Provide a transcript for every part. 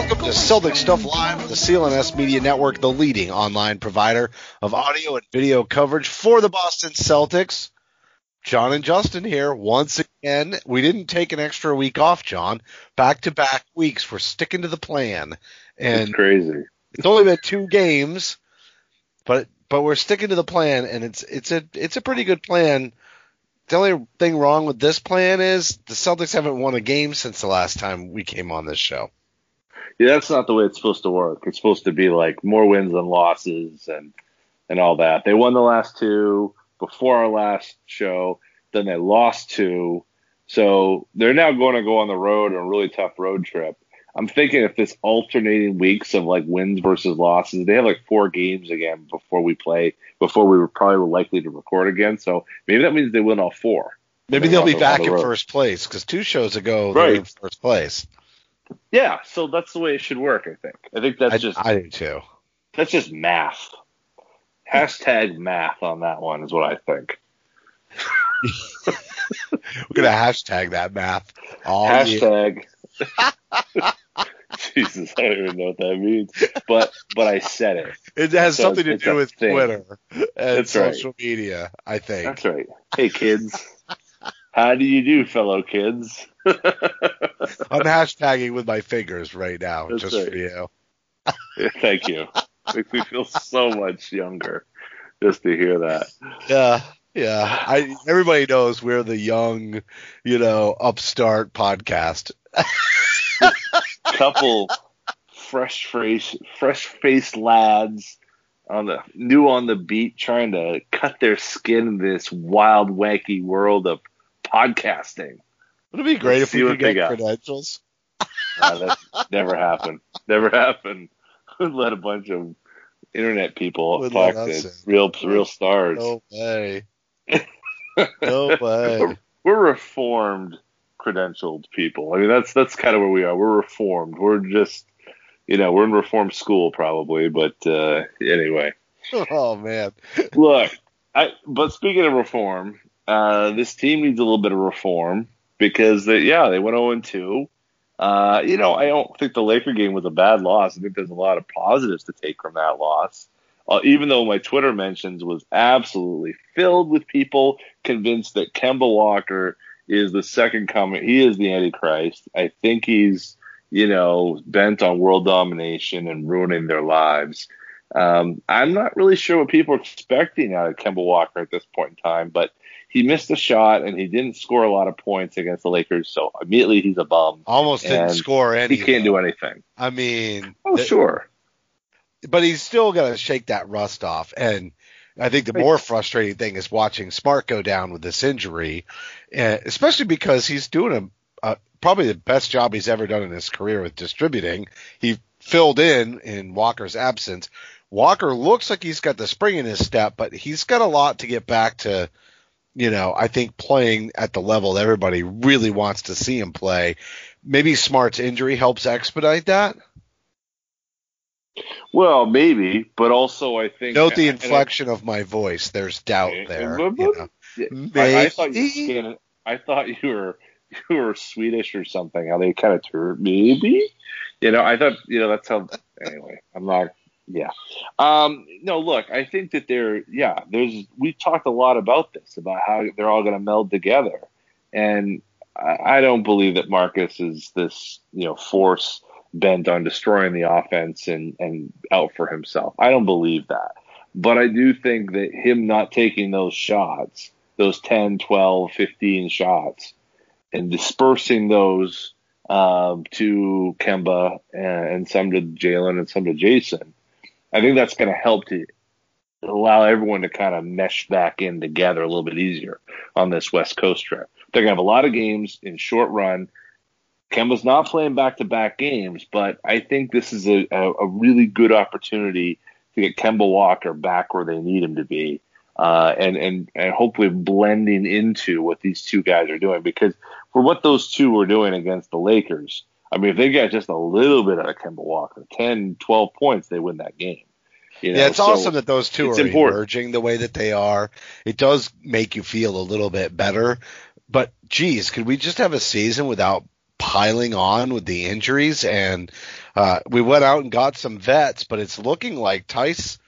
Welcome to Celtics Stuff Live, the CLNS Media Network, the leading online provider of audio and video coverage for the Boston Celtics. Jon and Justin here once again. We didn't take an extra week off, Jon. Back to back weeks. We're sticking to the plan. And It's crazy. it's only been two games, but but we're sticking to the plan, and it's it's a it's a pretty good plan. The only thing wrong with this plan is the Celtics haven't won a game since the last time we came on this show. Yeah, that's not the way it's supposed to work. It's supposed to be like more wins than losses and and all that. They won the last two before our last show, then they lost two. So they're now going to go on the road on a really tough road trip. I'm thinking if this alternating weeks of like wins versus losses, they have like four games again before we play, before we were probably likely to record again. So maybe that means they win all four. Maybe they'll be on the- on back the in first place because two shows ago they were in first place. Yeah, so that's the way it should work. I think. I think that's I, just I do too. That's just math. Hashtag math on that one is what I think. We're gonna hashtag that math. All. Hashtag. Jesus, I don't even know what that means, but but I said it. It has So something to do with thing. Twitter and That's right. social media. I think. That's right. Hey kids, how do you do, fellow kids? I'm hashtagging with my fingers right now, That's just right. for you. Thank you. Makes me feel so much younger just to hear that. Yeah, yeah. I everybody knows we're the young, you know, upstart podcast. couple fresh face fresh faced lads on the new on the beat trying to cut their skin in this wild wacky world of podcasting. Would it be great if we could get credentials? That's never happened. Never happened. Let a bunch of internet people Would talk to real real stars. No way. No way. We're, we're reformed credentialed people. I mean that's that's kind of where we are. We're reformed. We're just you know, we're in reform school probably, but uh anyway. Oh man. Look, I but speaking of reform, uh, this team needs a little bit of reform because they, yeah, they went 0 2. Uh, you know, I don't think the Laker game was a bad loss. I think there's a lot of positives to take from that loss. Uh, even though my Twitter mentions was absolutely filled with people convinced that Kemba Walker is the second coming. He is the Antichrist. I think he's, you know, bent on world domination and ruining their lives. Um, I'm not really sure what people are expecting out of Kemba Walker at this point in time, but he missed a shot and he didn't score a lot of points against the Lakers, so immediately he's a bum. Almost didn't score any. He can't do anything. I mean, Oh, th- sure. but he's still got to shake that rust off. And I think the more frustrating thing is watching Smart go down with this injury, uh, especially because he's doing a, a probably the best job he's ever done in his career with distributing. He filled in in Walker's absence. Walker looks like he's got the spring in his step, but he's got a lot to get back to. You know, I think playing at the level that everybody really wants to see him play. Maybe Smart's injury helps expedite that. Well, maybe, but also I think Note the and I- inflection of my voice. There's doubt there. you know. I, I thought you Maybe. were Scan- I thought you were you were Swedish or something. How they kind of maybe. You know, I thought you know that's how. Anyway, I'm not. Yeah. Um. No, look, I think that they're yeah. There's we talked a lot about this about how they're all going to meld together, and I, I don't believe that Marcus is this you know force bent on destroying the offense and and out for himself. I don't believe that. But I do think that him not taking those shots, those 10, 12, 15 shots, and dispersing those um, to Kemba and some to Jaylen and some to Jayson, I think that's going to help to allow everyone to kind of mesh back in together a little bit easier on this West Coast trip. They're going to have a lot of games in short run. Kemba's not playing back to back games, but I think this is a, a, a really good opportunity to get Kemba Walker back where they need him to be. Uh, and, and, and hopefully blending into what these two guys are doing because for what those two were doing against the Lakers, I mean, if they got just a little bit out of Kemba Walker, 10, 12 points, they win that game. You know? Yeah, it's So awesome that those two are important. emerging the way that they are. It does make you feel a little bit better. But geez, could we just have a season without piling on with the injuries? And uh, we went out and got some vets, but it's looking like Theis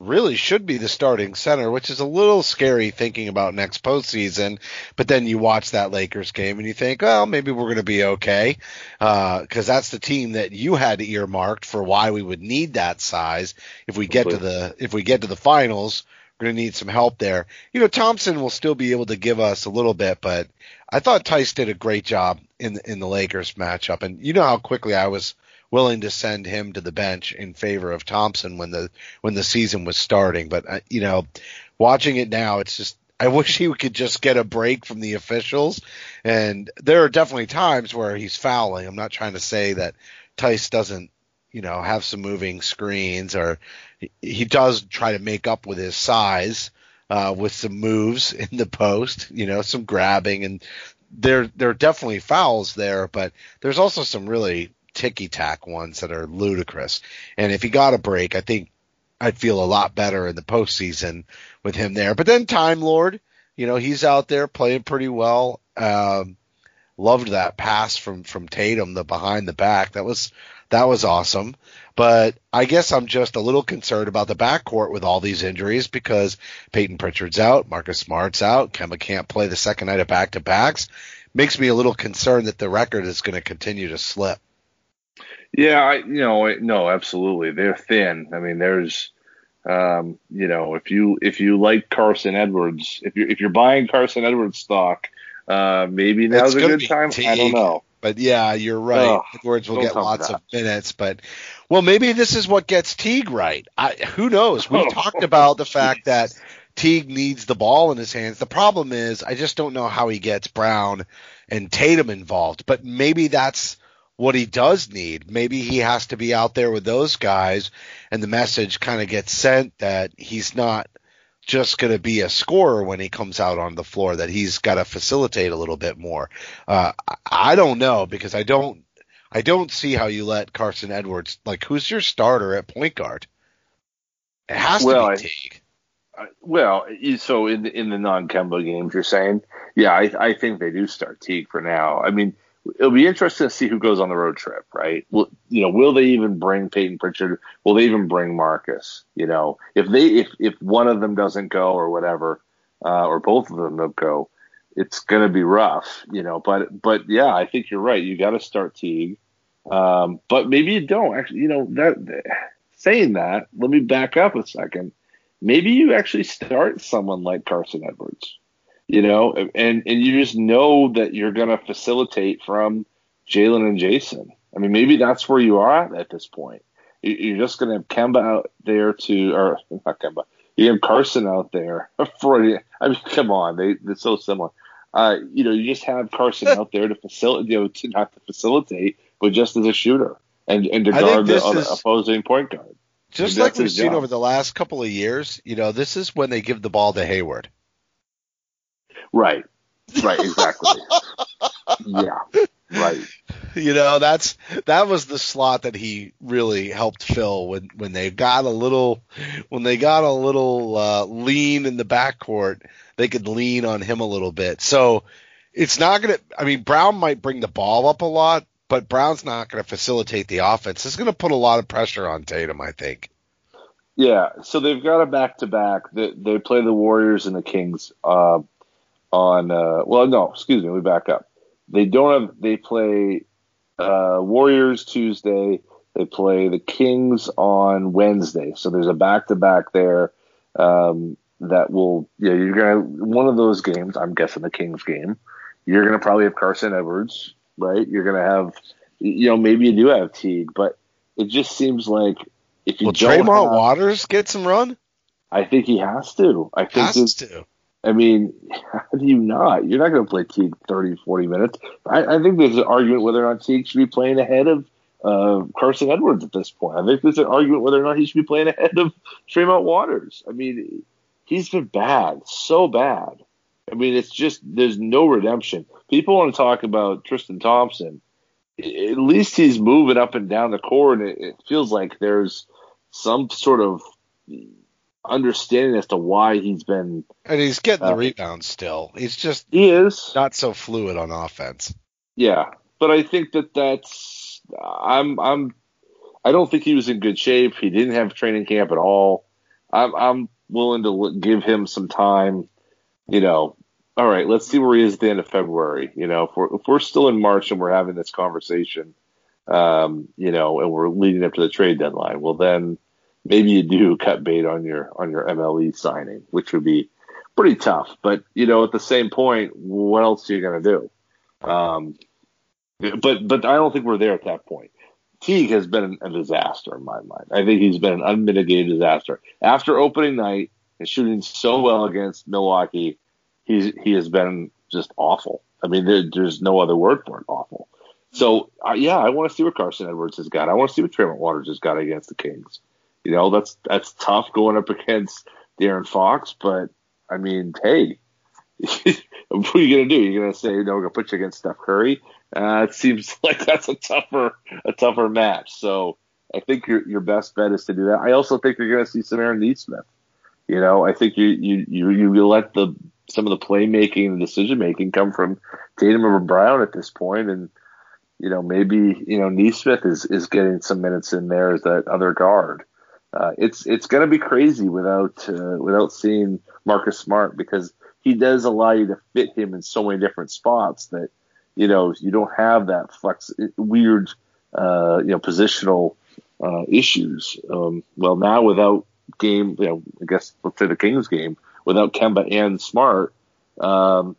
really should be the starting center, which is a little scary thinking about next postseason. But then you watch that Lakers game and you think, well, maybe we're going to be okay, uh, because that's the team that you had earmarked for why we would need that size if we get to the if we get to the finals. We're going to need some help there. You know, Thompson will still be able to give us a little bit, but I thought Theis did a great job in in the Lakers matchup, and you know how quickly I was willing to send him to the bench in favor of Thompson when the when the season was starting. But uh, you know, watching it now, it's just I wish he could just get a break from the officials. And there are definitely times where he's fouling. I'm not trying to say that Theis doesn't, you know, have some moving screens or he, does try to make up with his size. Uh, with some moves in the post, you know, some grabbing, and there there are definitely fouls there, but there's also some really ticky tack ones that are ludicrous. And if he got a break, I think I'd feel a lot better in the postseason with him there. But then Time Lord, you know, he's out there playing pretty well. Um, loved that pass from from Tatum, the behind the back. That was that was awesome. But I guess I'm just a little concerned about the backcourt with all these injuries because Peyton Pritchard's out, Marcus Smart's out, Kemba can't play the second night of back to backs. Makes me a little concerned that the record is going to continue to slip. Yeah, I, you know, no, absolutely. They're thin. I mean, there's, um, you know, if you if you like Carson Edwards, if you're if you're buying Carson Edwards stock, uh, maybe now's It's a good time. I don't know. But yeah, you're right. Ugh, Edwards will get lots of minutes, but well, maybe this is what gets Teague right. I, who knows? We Oh, talked about the fact that Teague needs the ball in his hands. The problem is, I just don't know how he gets Brown and Tatum involved. But maybe that's what he does need. Maybe he has to be out there with those guys, and the message kind of gets sent that he's not just going to be a scorer when he comes out on the floor, that he's got to facilitate a little bit more. Uh, I- I don't know because I don't, I don't see how you let Carson Edwards, like, who's your starter at point guard? It has Well, to be Teague. Uh, Well, so in the, in the non Kemba games, you're saying, yeah, I, I think they do start Teague for now. I mean, it'll be interesting to see who goes on the road trip, right? Will, you know, will they even bring Peyton Pritchard? Will they even bring Marcus? You know, if they if if one of them doesn't go or whatever, uh, or both of them don't go, it's going to be rough, you know. But but yeah, I think you're right. You got to start Teague, um, but maybe you don't. Actually, you know that saying that, let me back up a second maybe you actually start someone like Carson Edwards, you know, and and you just know that you're going to facilitate from Jaylen and Jayson. I mean, maybe that's where you are at at this point. You- You're just going to have Kemba out there to, or not Kemba. You have Carson out there for. I mean, come on, they they're so similar. Uh, you know, you just have Carson out there to facilitate, you know, to not to facilitate, but just as a shooter and and to guard the is- opposing point guard. Just like we've seen job. over the last couple of years, you know, this is when they give the ball to Hayward. Right. Right, exactly. yeah. Right. You know, that's that was the slot that he really helped fill when when they got a little when they got a little uh, lean in the backcourt, they could lean on him a little bit. So it's not gonna. I mean, Brown might bring the ball up a lot, but Brown's not gonna facilitate the offense. It's gonna put a lot of pressure on Tatum, I think. Yeah. So they've got a back to back. They they play the Warriors and the Kings uh, on. Uh, well, no, excuse me. We back up. They don't have. They play uh, Warriors Tuesday. They play the Kings on Wednesday. So there's a back to back there um, that will. Yeah, you're gonna one of those games. I'm guessing the Kings game. You're gonna probably have Carson Edwards, right? You're gonna have, you know, maybe you do have Teague, but it just seems like if you Will don't Tremont have- Waters get some run? I think he has to. I think Has to. I mean, how do you not? You're not going to play Teague 30, 40 minutes. I, I think there's an argument whether or not Teague should be playing ahead of uh, Carson Edwards at this point. I think there's an argument whether or not he should be playing ahead of Tremont Waters. I mean, he's been bad, so bad. I mean, it's just there's no redemption. People want to talk about Tristan Thompson. At least he's moving up and down the court, and it, it feels like there's some sort of understanding as to why he's been. And he's getting the Uh, rebounds still. He's just He is, not so fluid on offense. yeah, but I think that that's I'm I'm I don't think he was in good shape. He didn't have training camp at all. I'm I'm willing to give him some time. You know, all right, let's see where he is at the end of February. You know, if we're if we're still in March and we're having this conversation, um, you know, and we're leading up to the trade deadline, well then maybe you do cut bait on your on your MLE signing, which would be pretty tough. But you know, at the same point, what else are you going to do? Um, but but I don't think we're there at that point. Teague has been a disaster in my mind. I think he's been an unmitigated disaster. After opening night and shooting so well against Milwaukee, he's he has been just awful. I mean, there, there's no other word for it. Awful. So uh, yeah, I want to see what Carson Edwards has got. I want to see what Tremont Waters has got against the Kings. You know, that's that's tough going up against De'Aaron Fox, but I mean, hey, what are you gonna do? You're gonna say, no, we're gonna put you against Steph Curry? Uh, it seems like that's a tougher a tougher match. So I think your your best bet is to do that. I also think you're gonna see some Aaron Nesmith. You know, I think you you you you let the some of the playmaking and decision making come from Tatum or Brown at this point, and you know maybe you know Nesmith is is getting some minutes in there as that other guard. Uh, it's it's going to be crazy without uh, without seeing Marcus Smart because he does allow you to fit him in so many different spots that you know you don't have that flex weird uh, you know positional uh, issues. Um, well, now without game, you know, I guess let's say the Kings game without Kemba and Smart, um,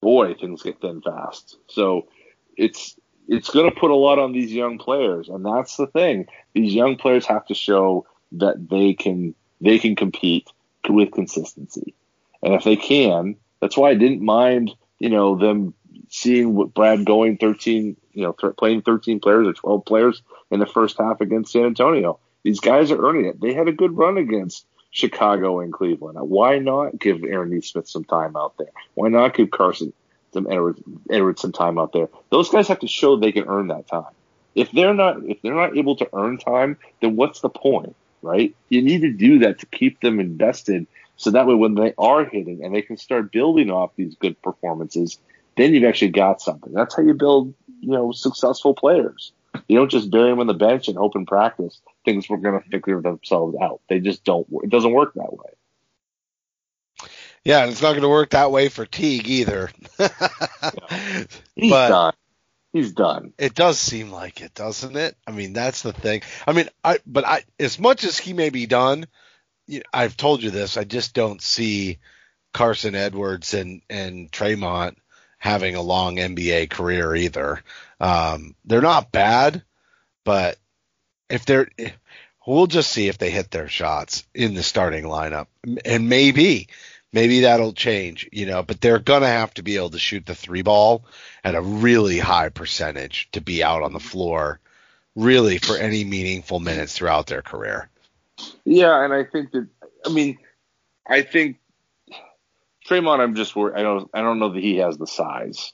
boy, things get thin fast. So it's it's going to put a lot on these young players, and that's the thing. These young players have to show that they can they can compete with consistency, and if they can, that's why I didn't mind you know them seeing what Brad going 13 you know th- playing 13 players or 12 players in the first half against San Antonio. These guys are earning it. They had a good run against Chicago and Cleveland. Why not give Aaron Nesmith some time out there? Why not give Carson some Edwards, Edwards some time out there? Those guys have to show they can earn that time. If they're not if they're not able to earn time, then what's the point, right? You need to do that to keep them invested, so that way when they are hitting and they can start building off these good performances, then you've actually got something. That's how you build, you know, successful players. You don't just bury them on the bench and hope in practice things were going to figure themselves out. They just don't. It doesn't work that way. Yeah, and it's not going to work that way for Teague either. He's But- done. He's done. It does seem like it, doesn't it? I mean, that's the thing. I mean, I but I as much as he may be done, I've told you this. I just don't see Carson Edwards and and Tremont having a long NBA career either. Um, they're not bad, but if they're, we'll just see if they hit their shots in the starting lineup, and maybe. Maybe that'll change, you know, but they're going to have to be able to shoot the three ball at a really high percentage to be out on the floor really for any meaningful minutes throughout their career. Yeah, and I think that. I mean, I think Tremont. I'm just worried. I don't. I don't know that he has the size.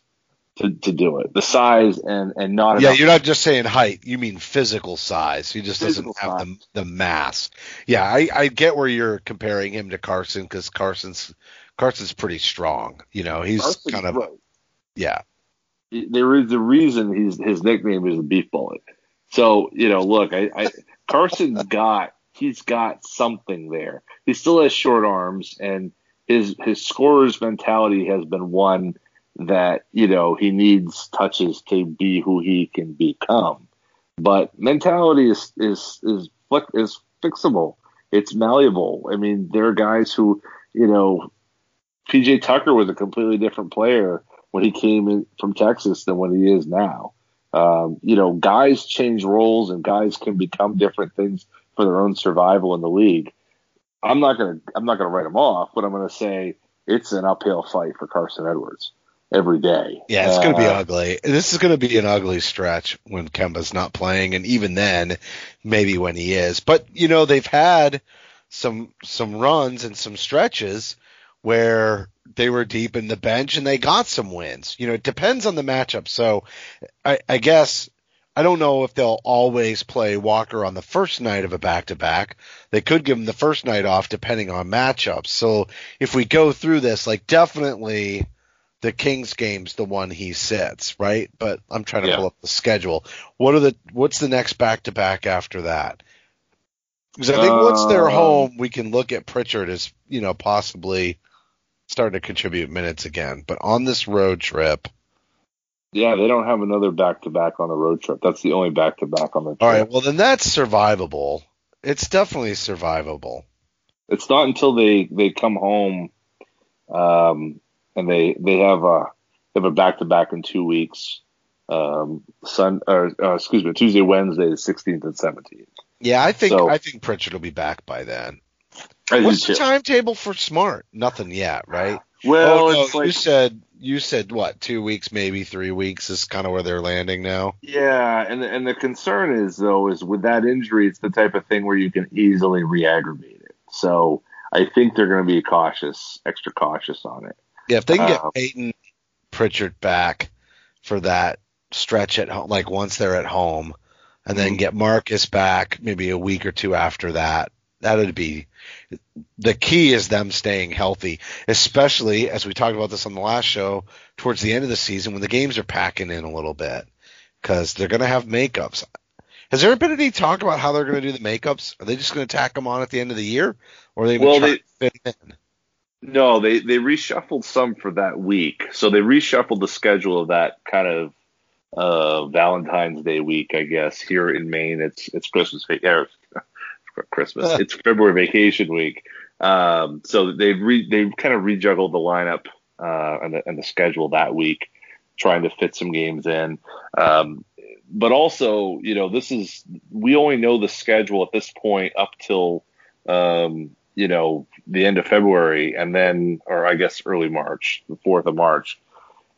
To, to do it. The size and and not Yeah, enough- you're not just saying height. You mean physical size. He just Physical doesn't have size. the the mass. Yeah, I, I get where you're comparing him to Carson because Carson's Carson's pretty strong. You know, he's Carson's kind of right. yeah. there is a reason he's his nickname is the beef bullet. So you know, look, I, I Carson's got he's got something there. He still has short arms, and his his scorer's mentality has been one that you know he needs touches to be who he can become. But mentality is is is is fixable. It's malleable. I mean, there are guys who you know. PJ Tucker was a completely different player when he came in from Texas than what he is now. Um, you know, guys change roles and guys can become different things for their own survival in the league. I'm not gonna I'm not gonna write him off, but I'm gonna say it's an uphill fight for Carson Edwards every day. Yeah, it's going to be Uh, ugly. This is going to be an ugly stretch when Kemba's not playing, and even then, maybe when he is. But you know, they've had some some runs and some stretches where they were deep in the bench and they got some wins. You know, it depends on the matchup. So, I, I guess I don't know if they'll always play Walker on the first night of a back to back. They could give him the first night off depending on matchups. So if we go through this, like definitely the Kings game's the one he sits, right? But I'm trying to Yeah. pull up the schedule. What are the what's the next back to back after that? Because I think once they're Um, home, we can look at Pritchard as you know possibly starting to contribute minutes again. But on this road trip, Yeah, they don't have another back to back on the road trip. That's the only back to back on the trip. all right, well then that's survivable. It's definitely survivable. It's not until they they come home, um, and they they have a they have a back to back in two weeks. Um, Sun or uh, excuse me, Tuesday, Wednesday, the 16th and 17th. Yeah, I think So- I think Pritchard will be back by then. What's the timetable for Smart? Nothing yet, right? Well, oh, no, like you said you said what? Two weeks, maybe three weeks is kind of where they're landing now. yeah, and and the concern is though is with that injury, it's the type of thing where you can easily re-aggravate it. So I think they're going to be cautious, extra cautious on it. Yeah, if they can get Uh, Peyton Pritchard back for that stretch at home, like once they're at home, and then Mhm. get Marcus back maybe a week or two after that, that would be the key is them staying healthy, especially as we talked about this on the last show towards the end of the season when the games are packing in a little bit because they're going to have makeups. Has there been any talk about how they're going to do the makeups? Are they just going to tack them on at the end of the year, or are they going Well, they- fit in? No, they they reshuffled some for that week. So they reshuffled the schedule of that kind of uh, Valentine's Day week, I guess. Here in Maine, it's it's Christmas er, Christmas. it's February vacation week. Um, so they've re- they've kind of rejuggled the lineup uh, and the and the schedule that week, trying to fit some games in. Um, but also, you know, this is we only know the schedule at this point up till um, you know the end of February, and then, or I guess early March, the fourth of March,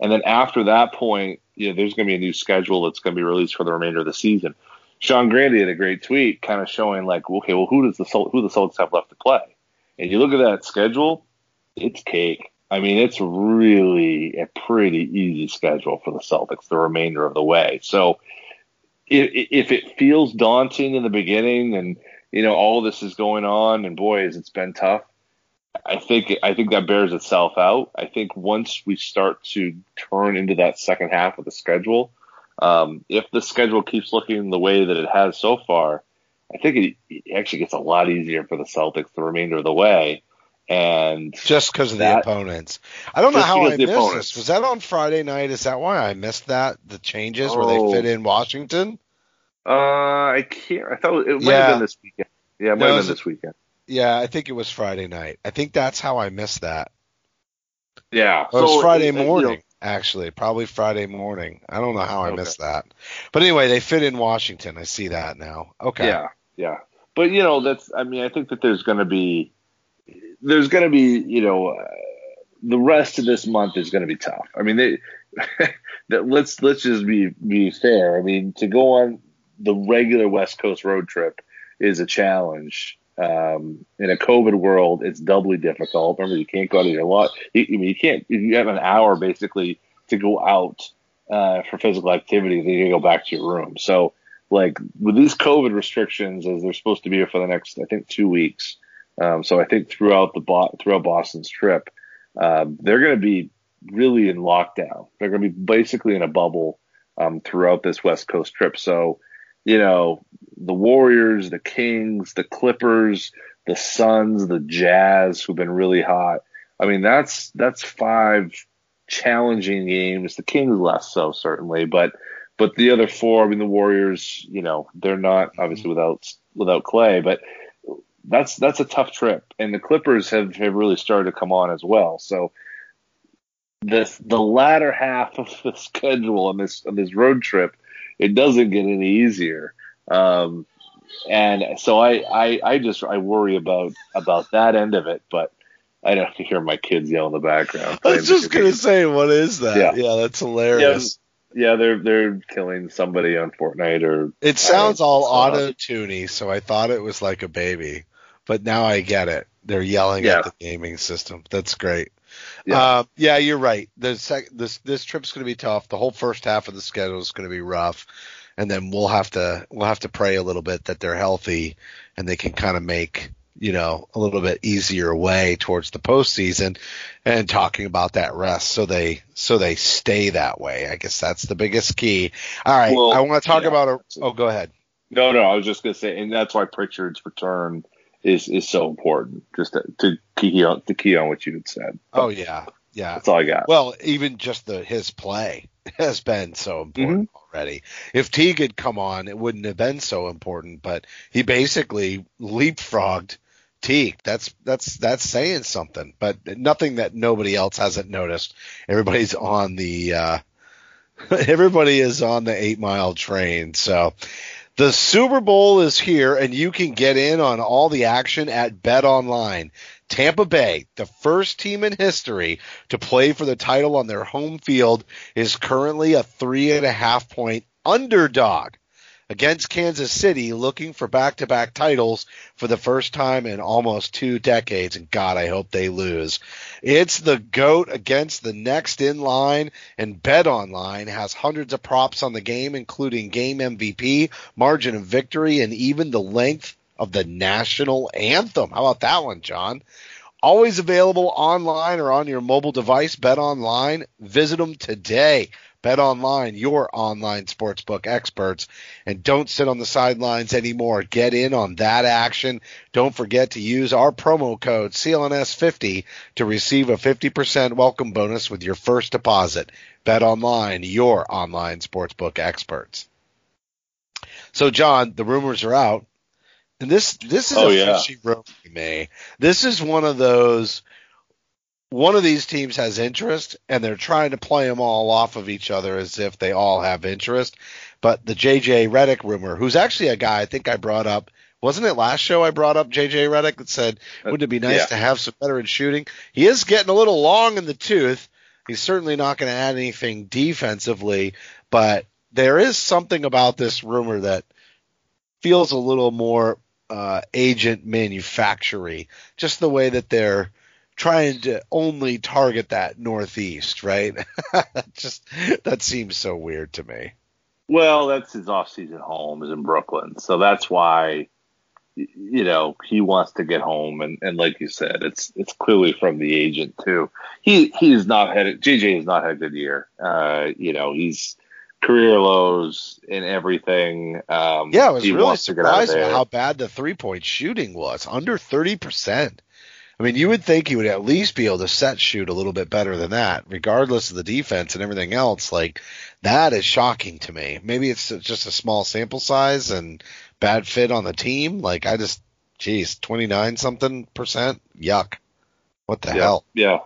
and then after that point, you know, there's going to be a new schedule that's going to be released for the remainder of the season. Sean Grande had a great tweet, kind of showing like, okay, well, who does the who the Celtics have left to play? And you look at that schedule, it's cake. I mean, it's really a pretty easy schedule for the Celtics the remainder of the way. So if, if it feels daunting in the beginning and, you know, all this is going on and boy, has it's been tough. I think, I think that bears itself out. I think once we start to turn into that second half of the schedule, um, if the schedule keeps looking the way that it has so far, I think it, it actually gets a lot easier for the Celtics the remainder of the way. And just because of the opponents. I don't know how I missed opponents. this. Was that on Friday night? Is that why I missed that? The changes where Oh. they fit in Washington? uh, I can't. I thought it might Yeah. have been this weekend. Yeah, it might No, have been this weekend. Yeah, I think it was Friday night. I think that's how I missed that. Yeah, it was Friday uh, you know, morning, actually. Probably Friday morning. I don't know how I Okay. missed that. But anyway, they fit in Washington. I see that now. Okay. Yeah, yeah. But you know, that's. I mean, I think that there's going to be, there's going to be, you know, uh, the rest of this month is going to be tough. I mean, they. that let's let's just be be fair. I mean, to go on the regular West Coast road trip is a challenge. Um, in a COVID world, it's doubly difficult. Remember, you can't go out of your lot. You, I mean, you can't. You have an hour basically to go out uh, for physical activity, then you go back to your room. So, like with these COVID restrictions, as they're supposed to be for the next, I think, two weeks. Um, so I think throughout the Bo- throughout Boston's trip, uh, they're going to be really in lockdown. They're going to be basically in a bubble um, throughout this West Coast trip. So, you know, the Warriors, the Kings, the Clippers, the Suns, the Jazz, who've been really hot. I mean, that's that's five challenging games. The Kings less so certainly, but but the other four, I mean, the Warriors, you know, they're not obviously without without Clay, but that's that's a tough trip, and the Clippers have have really started to come on as well. So this the latter half of the schedule on this on this road trip, it doesn't get any easier. Um, and so I, I I just I worry about about that end of it, but I don't have to hear my kids yell in the background. I was just gonna say, what is that? Yeah, yeah that's hilarious. Yeah, yeah, they're they're killing somebody on Fortnite or. It sounds all auto tuny, so I thought it was like a baby, but now I get it. They're yelling yeah. at the gaming system. That's great. Yeah, uh, yeah you're right. The sec- this this trip's going to be tough. The whole first half of the schedule is going to be rough, and then we'll have to we'll have to pray a little bit that they're healthy and they can kind of make you know, a little bit easier way towards the postseason and talking about that rest so they so they stay that way. I guess that's the biggest key. All right. Well, I want to talk yeah. about a oh go ahead. No, no, I was just gonna say and that's why Pritchard's return is is so important. Just to, to key on to key on what you had said. But oh yeah. Yeah. That's all I got. Well, even just the his play has been so important mm-hmm. already. If Teague had come on, it wouldn't have been so important, but he basically leapfrogged Teague. That's that's that's saying something, but nothing that nobody else hasn't noticed. Everybody's on the uh, everybody is on the eight mile train. So the Super Bowl is here, and you can get in on all the action at BetOnline. Tampa Bay, the first team in history to play for the title on their home field, is currently a three and a half point underdog against Kansas City looking for back to back titles for the first time in almost two decades. And God, I hope they lose. It's the GOAT against the next in line, and BetOnline has hundreds of props on the game, including game MVP, margin of victory, and even the length of the national anthem. How about that one, Jon? Always available online or on your mobile device. BetOnline. Visit them today. BetOnline, your online sportsbook experts. And don't sit on the sidelines anymore. Get in on that action. Don't forget to use our promo code CLNS50 to receive a 50% welcome bonus with your first deposit. BetOnline, your online sportsbook experts. So, Jon, the rumors are out. And this this is oh, a yeah. fishy rumor to me. This is one of those one of these teams has interest and they're trying to play them all off of each other as if they all have interest. But the JJ Redick rumor, who's actually a guy I think I brought up, wasn't it last show I brought up JJ Redick that said, uh, wouldn't it be nice yeah. to have some veteran shooting? He is getting a little long in the tooth. He's certainly not going to add anything defensively, but there is something about this rumor that feels a little more uh, agent manufacturing, just the way that they're trying to only target that northeast, right? Just that seems so weird to me. Well, that's his off-season home is in Brooklyn, so that's why you know he wants to get home. And, and like you said, it's it's clearly from the agent too. He he's not had JJ has not had a good year. Uh, you know he's career lows in everything. Um, yeah, I was really surprised at how bad the three point shooting was, under thirty percent. I mean, you would think he would at least be able to set shoot a little bit better than that, regardless of the defense and everything else. Like that is shocking to me. Maybe it's just a small sample size and bad fit on the team. Like I just, geez, twenty nine something percent. Yuck. What the yeah, hell? Yeah.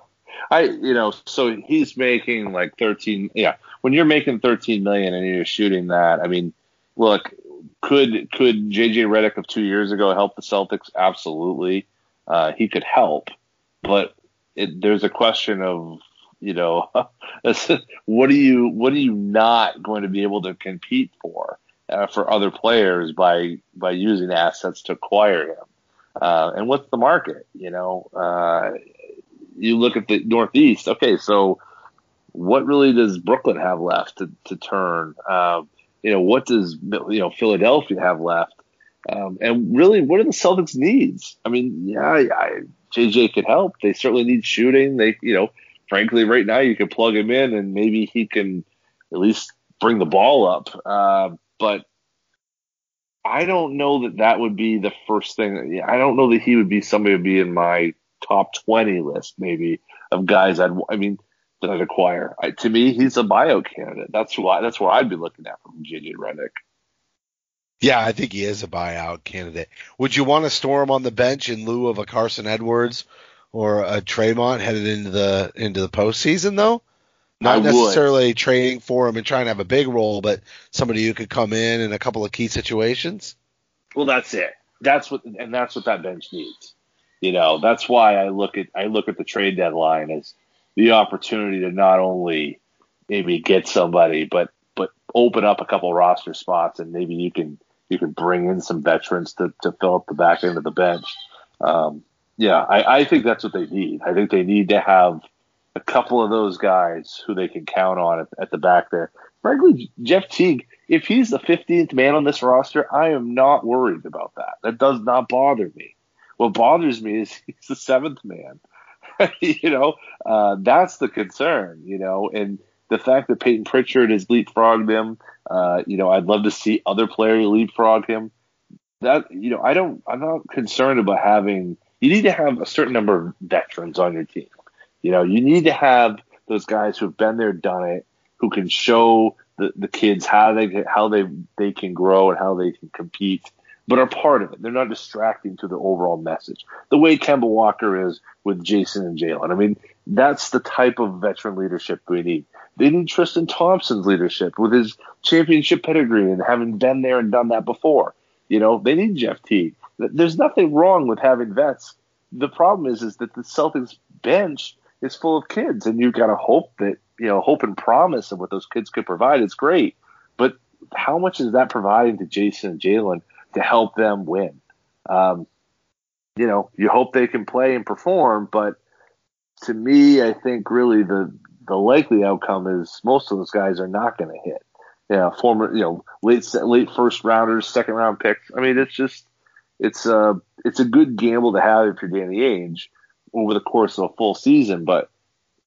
I, you know, so he's making like 13. Yeah. When you're making 13 million and you're shooting that, I mean, look, could, could JJ Redick of two years ago help the Celtics? Absolutely uh, he could help. But it, there's a question of you know what are you what are you not going to be able to compete for uh, for other players by by using assets to acquire him uh, and what's the market you know uh, you look at the northeast okay so what really does Brooklyn have left to, to turn? Um, you know, what does you know Philadelphia have left? Um, and really, what are the Celtics' needs? I mean, yeah, I, JJ could help. They certainly need shooting. They, you know, frankly, right now you could plug him in and maybe he can at least bring the ball up. Uh, but I don't know that that would be the first thing. I don't know that he would be somebody would be in my top 20 list, maybe of guys I'd, I mean, that I'd acquire. I, to me, he's a bio candidate. That's why, that's where I'd be looking at from JJ Redick. Yeah, I think he is a buyout candidate. Would you want to store him on the bench in lieu of a Carson Edwards or a Tremont headed into the into the postseason though? Not necessarily trading for him and trying to have a big role, but somebody who could come in in a couple of key situations. Well, that's it. That's what, and that's what that bench needs. You know, that's why I look at I look at the trade deadline as the opportunity to not only maybe get somebody, but but open up a couple roster spots, and maybe you can you can bring in some veterans to, to fill up the back end of the bench. Um, yeah, I, I think that's what they need. I think they need to have a couple of those guys who they can count on at, at the back there. Frankly, Jeff Teague, if he's the 15th man on this roster, I am not worried about that. That does not bother me. What bothers me is he's the seventh man. you know, uh, that's the concern, you know, and the fact that Peyton Pritchard has leapfrogged him, uh, you know, I'd love to see other players leapfrog him. That, you know, I don't, I'm not concerned about having, you need to have a certain number of veterans on your team. You know, you need to have those guys who have been there, done it, who can show the, the kids how they, how they, they can grow and how they can compete but are part of it. They're not distracting to the overall message. The way Kemba Walker is with Jayson and Jaylen. I mean, that's the type of veteran leadership we need. They need Tristan Thompson's leadership with his championship pedigree and having been there and done that before. You know, they need Jeff Teague. There's nothing wrong with having vets. The problem is, is that the Celtics bench is full of kids, and you've got to hope that you know, hope and promise of what those kids could provide. It's great, but how much is that providing to Jayson and Jaylen? To help them win. Um, you know, you hope they can play and perform, but to me, I think really the the likely outcome is most of those guys are not going to hit. Yeah, former, you know, late late first rounders, second round picks. I mean, it's just it's a it's a good gamble to have if you're Danny Ainge over the course of a full season. But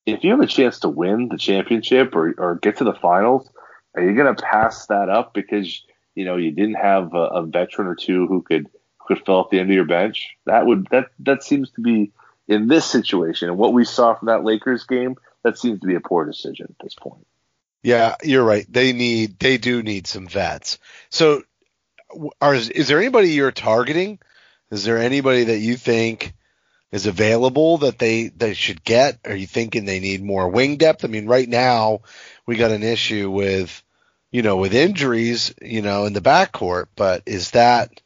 if you have a chance to win the championship or or get to the finals, are you going to pass that up because you know, you didn't have a, a veteran or two who could could fill up the end of your bench. That would that that seems to be in this situation and what we saw from that Lakers game. That seems to be a poor decision at this point. Yeah, you're right. They need they do need some vets. So, are is there anybody you're targeting? Is there anybody that you think is available that they they should get? Are you thinking they need more wing depth? I mean, right now we got an issue with you know, with injuries, you know, in the backcourt. But is that,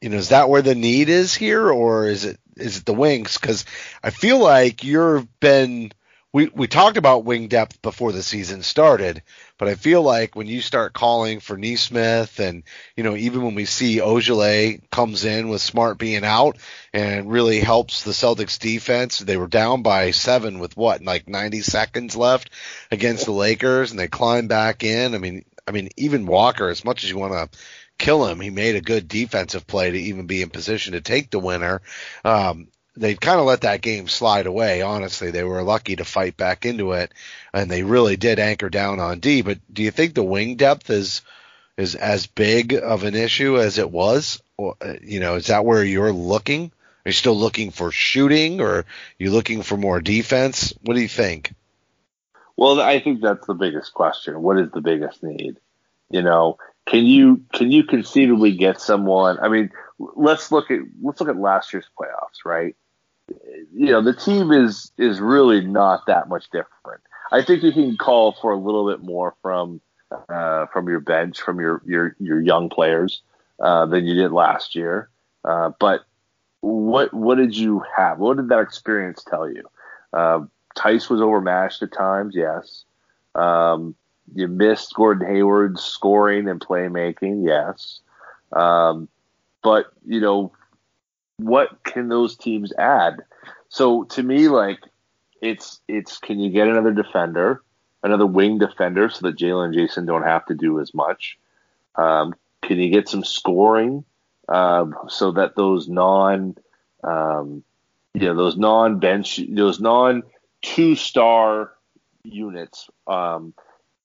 you know, is that where the need is here, or is it is it the wings? Because I feel like you've been we we talked about wing depth before the season started, but I feel like when you start calling for Nesmith and you know even when we see Ojeleye comes in with Smart being out and really helps the Celtics defense, they were down by seven with what like 90 seconds left against the Lakers, and they climb back in. I mean, I mean even Walker, as much as you want to kill him, he made a good defensive play to even be in position to take the winner. Um, they kind of let that game slide away. Honestly, they were lucky to fight back into it, and they really did anchor down on D. But do you think the wing depth is is as big of an issue as it was? Or, uh, you know, is that where you're looking? Are you still looking for shooting, or are you looking for more defense? What do you think? Well, I think that's the biggest question. What is the biggest need? You know, can you can you conceivably get someone? I mean, let's look at let's look at last year's playoffs, right? You know, the team is is really not that much different. I think you can call for a little bit more from uh, from your bench, from your your your young players uh, than you did last year. Uh, but what what did you have? What did that experience tell you? Uh, Theis was overmatched at times, yes. Um, you missed Gordon Hayward's scoring and playmaking, yes. Um, but you know, what can those teams add? So to me, like it's it's can you get another defender, another wing defender, so that Jaylen and Jayson don't have to do as much. Um, can you get some scoring um, so that those non, um, you know, those non bench, those non two star units, um,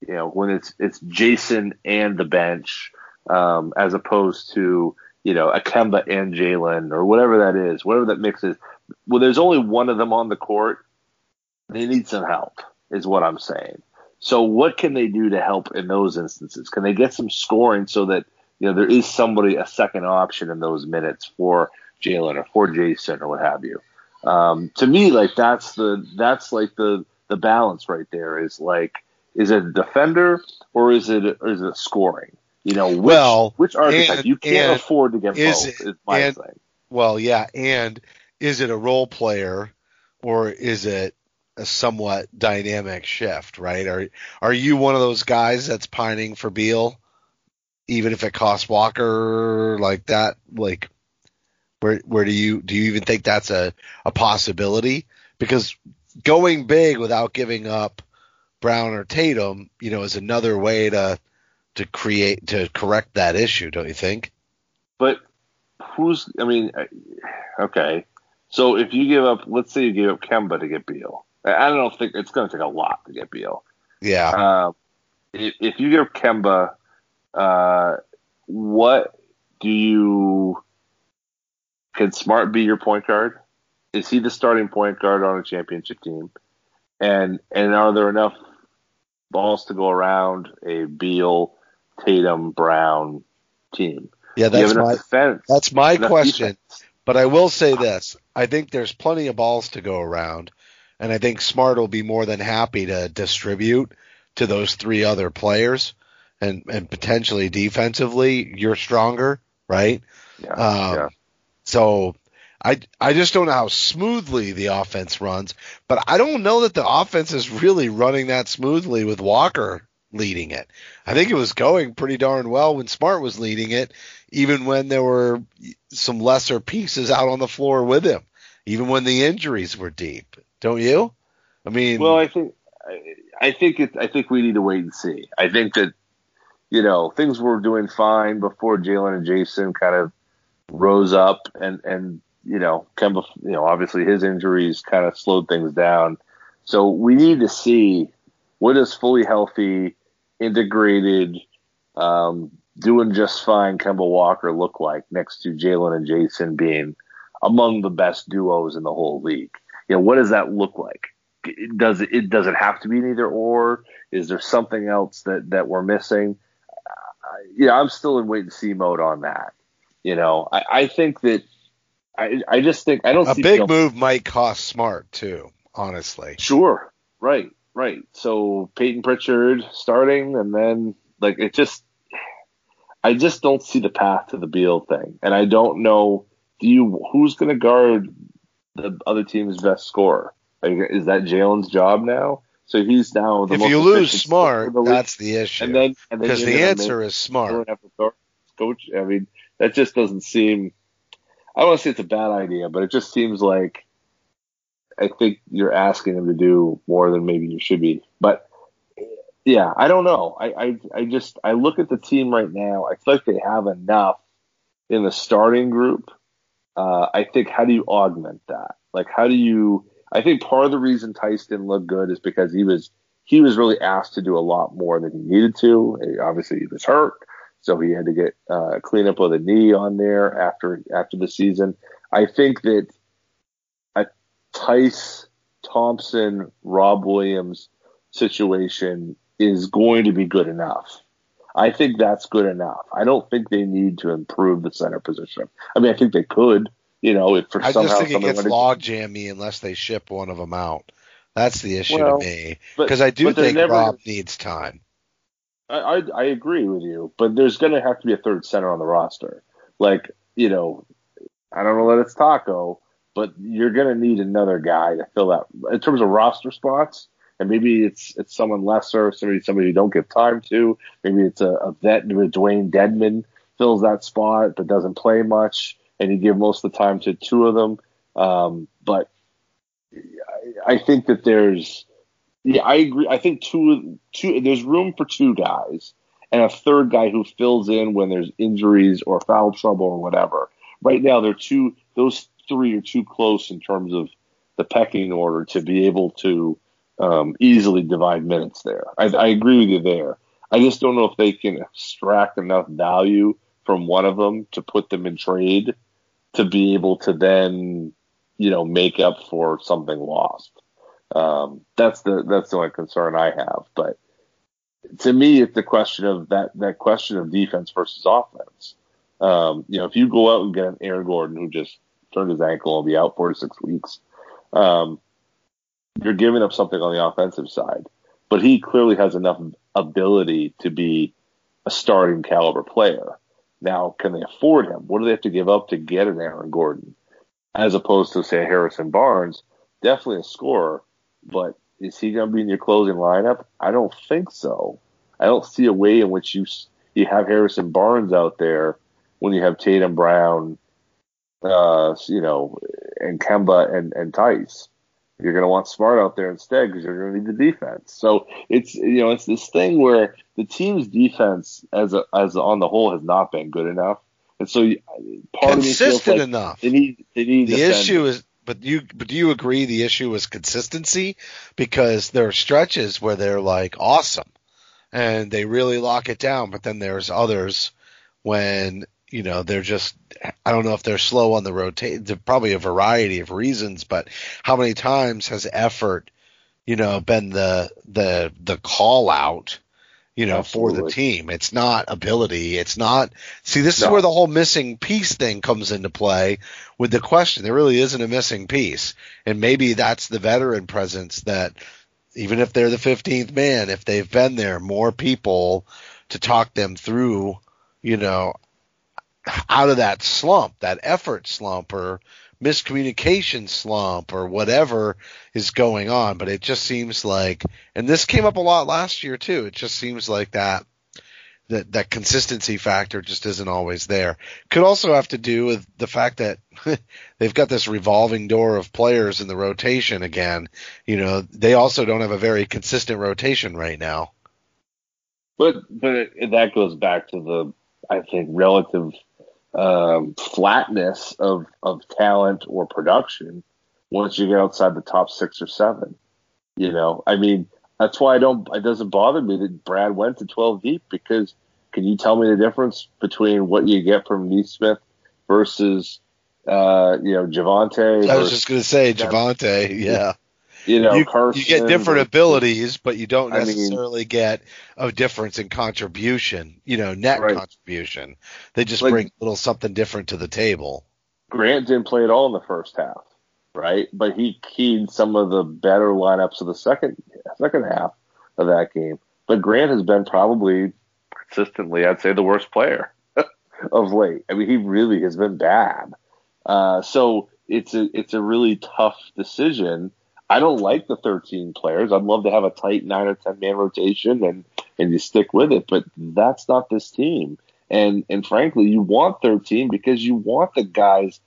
you know, when it's it's Jayson and the bench, um, as opposed to you know Akemba and Jaylen or whatever that is, whatever that mix is. Well, there's only one of them on the court. They need some help, is what I'm saying. So, what can they do to help in those instances? Can they get some scoring so that you know there is somebody a second option in those minutes for Jaylen or for Jayson or what have you? Um, to me, like that's the that's like the the balance right there is like is it a defender or is it is it scoring? You know, which, well, which archetype and, you can't afford to get is both. It, is my and, thing. Well, yeah, and is it a role player or is it a somewhat dynamic shift? Right? Are are you one of those guys that's pining for Beal, even if it costs Walker like that? Like, where where do you do you even think that's a a possibility? Because going big without giving up Brown or Tatum, you know, is another way to to create to correct that issue, don't you think? But who's? I mean, okay. So if you give up, let's say you give up Kemba to get Beal, I don't think it's going to take a lot to get Beal. Yeah. Uh, if, if you give up Kemba, uh, what do you? Can Smart be your point guard? Is he the starting point guard on a championship team? And and are there enough balls to go around a Beal, Tatum, Brown team? Yeah, that's my defense? that's my question. defense? But I will say this: I think there's plenty of balls to go around, and I think Smart will be more than happy to distribute to those three other players, and and potentially defensively, you're stronger, right? Yeah, Um, yeah. So I I just don't know how smoothly the offense runs, but I don't know that the offense is really running that smoothly with Walker leading it. I think it was going pretty darn well when Smart was leading it, even when there were some lesser pieces out on the floor with him, even when the injuries were deep. Don't you? I mean, Well, I think I, I think it. I think we need to wait and see. I think that you know things were doing fine before Jaylen and Jayson kind of rose up, and and you know Kemba, you know obviously his injuries kind of slowed things down. So we need to see what does fully healthy, integrated, um, doing just fine Kemba Walker look like next to Jaylen and Jayson being among the best duos in the whole league. You know, what does that look like? It- Does it, does it have to be an either or? Is there something else that that we're missing? Uh, yeah, I'm still in wait and see mode on that. You know, I, I think that I I just think I don't a big Beal- move might cost Smart too. Honestly, Sure. Right. Right. So Peyton Pritchard starting, and then like it just, I just don't see the path to the Beal thing, and I don't know. Do you who's going to guard the other team's best scorer? Like, is that Jaylen's job now? So he's now the if most you lose Smart, the that's the issue. and then because the answer is Smart. coach. I mean, that just doesn't seem. I don't want to say it's a bad idea, but it just seems like I think you're asking him to do more than maybe you should be. But yeah, I don't know. I I, I just I look at the team right now. I feel like they have enough in the starting group. Uh, I think how do you augment that? Like how do you? I think part of the reason Theis didn't look good is because he was he was really asked to do a lot more than he needed to. Obviously, he was hurt, so he had to get uh, clean up with a knee on there after after the season. I think that Theis Thompson Rob Williams situation is going to be good enough. I think that's good enough. I don't think they need to improve the center position. I mean, I think they could. You know, if for I somehow just think it gets log jammy unless they ship one of them out. That's the issue Well, to me because I do think never- Rob needs time. I, I I agree with you, but there's going to have to be a third center on the roster. Like you know, I don't know that it's Tacko, but you're going to need another guy to fill that in terms of roster spots. And maybe it's it's someone lesser, somebody somebody you don't give time to. Maybe it's a, a vet. Dewayne Dedmon fills that spot but doesn't play much, and you give most of the time to two of them. Um, but I, I think that there's, yeah, I agree. I think two, two, there's room for two guys and a third guy who fills in when there's injuries or foul trouble or whatever. Right now, they're two, those three are too close in terms of the pecking order to be able to um, easily divide minutes there. I, I agree with you there. I just don't know if they can extract enough value from one of them to put them in trade to be able to then, you know, make up for something lost. Um, that's the that's the only concern I have. But to me, it's the question of that that question of defense versus offense. Um, you know, if you go out and get an Aaron Gordon who just turned his ankle and be out four to six weeks, um, you're giving up something on the offensive side. But he clearly has enough ability to be a starting caliber player. Now, can they afford him? What do they have to give up to get an Aaron Gordon? As opposed to, say, Harrison Barnes, definitely a scorer, but is he going to be in your closing lineup? I don't think so. I don't see a way in which you you have Harrison Barnes out there when you have Tatum Brown, uh, you know, and Kemba and, and Theis. You're going to want Smart out there instead because you're going to need the defense. So it's you know it's this thing where the team's defense as a, as on the whole has not been good enough, and so part of consistent like enough. They need they need the issue is but you but do you agree the issue is consistency because there are stretches where they're like awesome and they really lock it down, but then there's others when you know, they're just, I don't know if they're slow on the rotate. Probably a variety of reasons, but how many times has effort, you know, been the, the, the call out, you know, Absolutely. for the team? It's not ability. It's not, see, this no. is where the whole missing piece thing comes into play with the question. There really isn't a missing piece. And maybe that's the veteran presence that, even if they're the 15th man, if they've been there, more people to talk them through, you know, out of that slump, that effort slump or miscommunication slump or whatever is going on. But it just seems like, and this came up a lot last year too. It just seems like that, that, that consistency factor just isn't always there. Could also have to do with the fact that they've got this revolving door of players in the rotation again. You know, they also don't have a very consistent rotation right now. But, but that goes back to the, I think, relative um, flatness of of talent or production once you get outside the top six or seven. You know, I mean, that's why I don't. It doesn't bother me that Brad went to 12 deep because can you tell me the difference between what you get from Nesmith versus uh, you know Javonte? I was just going to say Javonte. Yeah you know, you, you get different abilities, but you don't necessarily I mean, get a difference in contribution. You know, net right. contribution. They just like, bring a little something different to the table. Grant didn't play at all in the first half, right? But he keyed some of the better lineups of the second second half of that game. But Grant has been probably consistently, I'd say, the worst player of late. I mean, he really has been bad. Uh, so it's a it's a really tough decision I don't like the 13 players. I'd love to have a tight nine or 10 man rotation and, and you stick with it, but that's not this team. And, and frankly, you want 13 because you want the guys.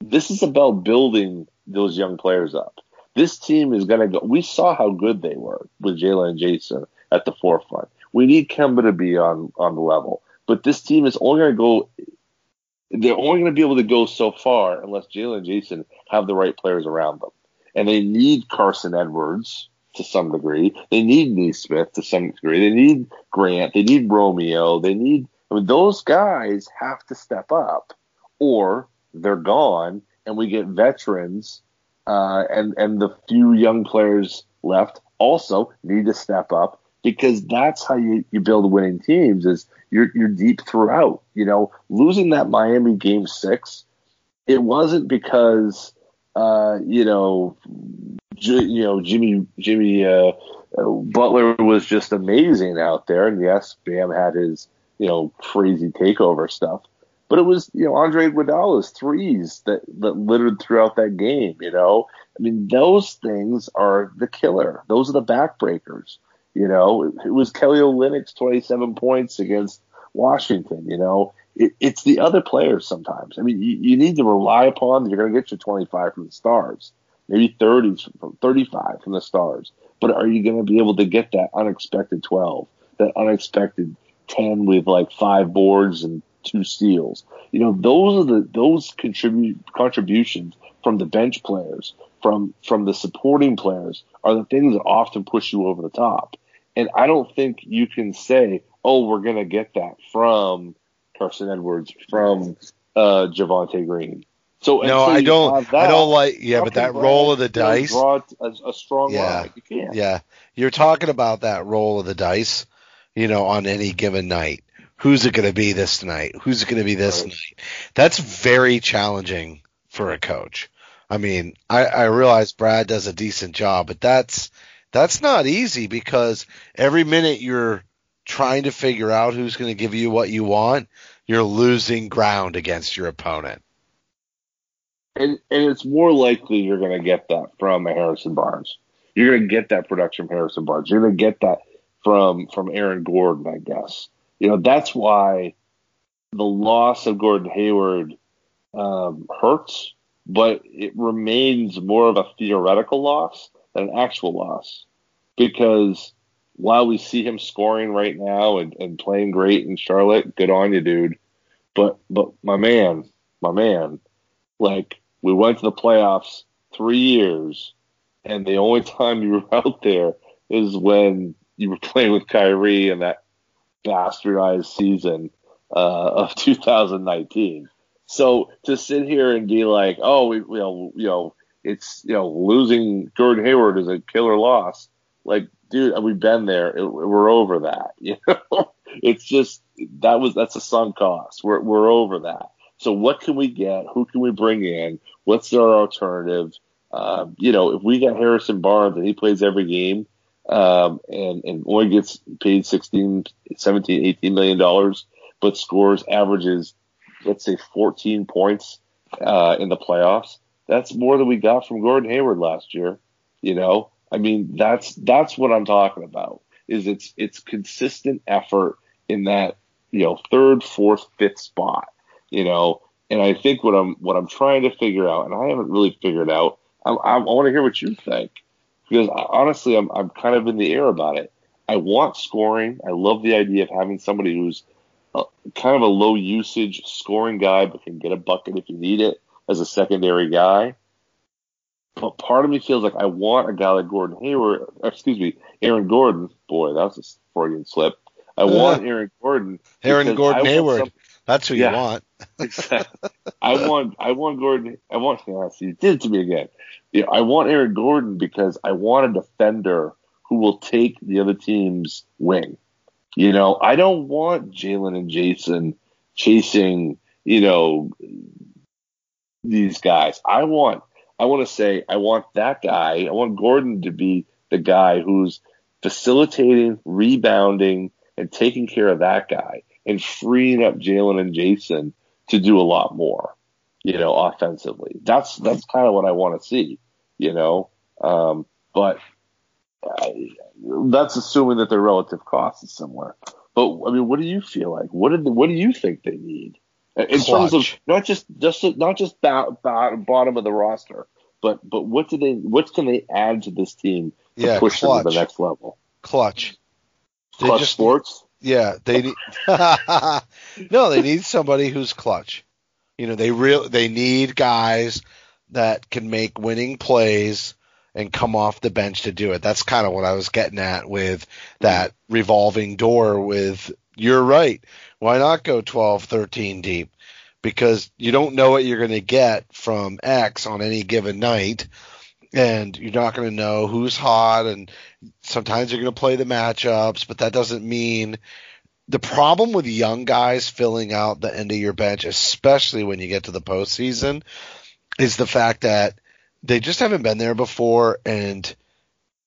This is about building those young players up. This team is going to go. We saw how good they were with Jaylen and Jayson at the forefront. We need Kemba to be on, on the level, but this team is only going to go they're only going to be able to go so far unless Jaylen and Jayson have the right players around them and they need Carson Edwards to some degree. They need Nesmith to some degree. They need Grant. They need Romeo. They need I mean, those guys have to step up, or they're gone, and we get veterans, uh, and and the few young players left also need to step up because that's how you, you build winning teams. Is you're you're deep throughout. You know, losing that Miami game six, it wasn't because uh, you know, J- you know Jimmy Jimmy uh, Butler was just amazing out there, and yes, Bam had his you know crazy takeover stuff, but it was you know Andre Iguodala's threes that that littered throughout that game. You know, I mean those things are the killer. Those are the backbreakers. You know, it, it was Kelly Olynyk's 27 points against Washington. You know, it, it's the other players sometimes. I mean, you, you need to rely upon you're going to get your 25 from the stars, maybe 30s from 35 from the stars. But are you going to be able to get that unexpected 12, that unexpected 10 with like five boards and two steals? You know, those are the those contribute contributions from the bench players, from from the supporting players, are the things that often push you over the top. And I don't think you can say, "Oh, we're going to get that from Carson Edwards, from uh, Javonte Green." So no, I don't. That, I don't like. Yeah, but that roll of the dice. Draw a, a strong yeah, line. You. Yeah, you're talking about that roll of the dice. You know, on any given night, who's it going to be this night? Who's it going to be this right. night? That's very challenging for a coach. I mean, I, I realize Brad does a decent job, but that's that's not easy because every minute you're trying to figure out who's going to give you what you want, you're losing ground against your opponent. And and it's more likely you're going to get that from a Harrison Barnes. You're going to get that production from Harrison Barnes. You're going to get that from from Aaron Gordon, I guess. You know, that's why the loss of Gordon Hayward um, hurts but it remains more of a theoretical loss than an actual loss because while we see him scoring right now and, and playing great in Charlotte, good on you, dude. But but my man, my man, like we went to the playoffs three years, and the only time you were out there is when you were playing with Kyrie in that bastardized season uh, of 2019. So to sit here and be like, oh, we, you know, you know, it's you know, losing Gordon Hayward is a killer loss. Like, dude, we've been there. It, we're over that. You know, it's just that was that's a sunk cost. We're we're over that. So what can we get? Who can we bring in? What's our alternative? Um, you know, if we got Harrison Barnes and he plays every game, um, and, and only gets paid 16, 17, 18 million dollars, but scores averages let's say 14 points uh, in the playoffs. That's more than we got from Gordon Hayward last year. You know, I mean, that's that's what I'm talking about. Is it's it's consistent effort in that you know third, fourth, fifth spot. You know, and I think what I'm what I'm trying to figure out, and I haven't really figured out. I, I, I want to hear what you think because I, honestly, I'm I'm kind of in the air about it. I want scoring. I love the idea of having somebody who's kind of a low usage scoring guy, but can get a bucket if you need it as a secondary guy. But part of me feels like I want a guy like Gordon Hayward, excuse me, Aaron Gordon. Boy, that was a Freudian slip. I want Aaron Gordon. Aaron Gordon Hayward. Some, That's who yeah, you want. exactly. I want. I want Gordon. I want. Yeah, you did it to me again. Yeah, I want Aaron Gordon because I want a defender who will take the other team's wing. You know, I don't want Jaylen and Jayson chasing, you know, these guys. I want, I want to say, I want that guy. I want Gordon to be the guy who's facilitating, rebounding, and taking care of that guy and freeing up Jaylen and Jayson to do a lot more, you know, offensively. That's, that's kind of what I want to see, you know. Um, but I, that's assuming that their relative cost is similar. But I mean, what do you feel like? What did the, what do you think they need in Clutch. terms of not just just not just bottom of the roster, but but what do they what can they add to this team to yeah, push clutch. them to the next level? Clutch. They clutch just, sports. Yeah, they need. no, they need somebody who's clutch. You know, they real they need guys that can make winning plays and come off the bench to do it. That's kind of what I was getting at with that revolving door with you're right. Why not go 12, 13 deep? Because you don't know what you're going to get from X on any given night and you're not going to know who's hot and sometimes you're going to play the matchups, but that doesn't mean the problem with young guys filling out the end of your bench, especially when you get to the postseason, is the fact that they just haven't been there before and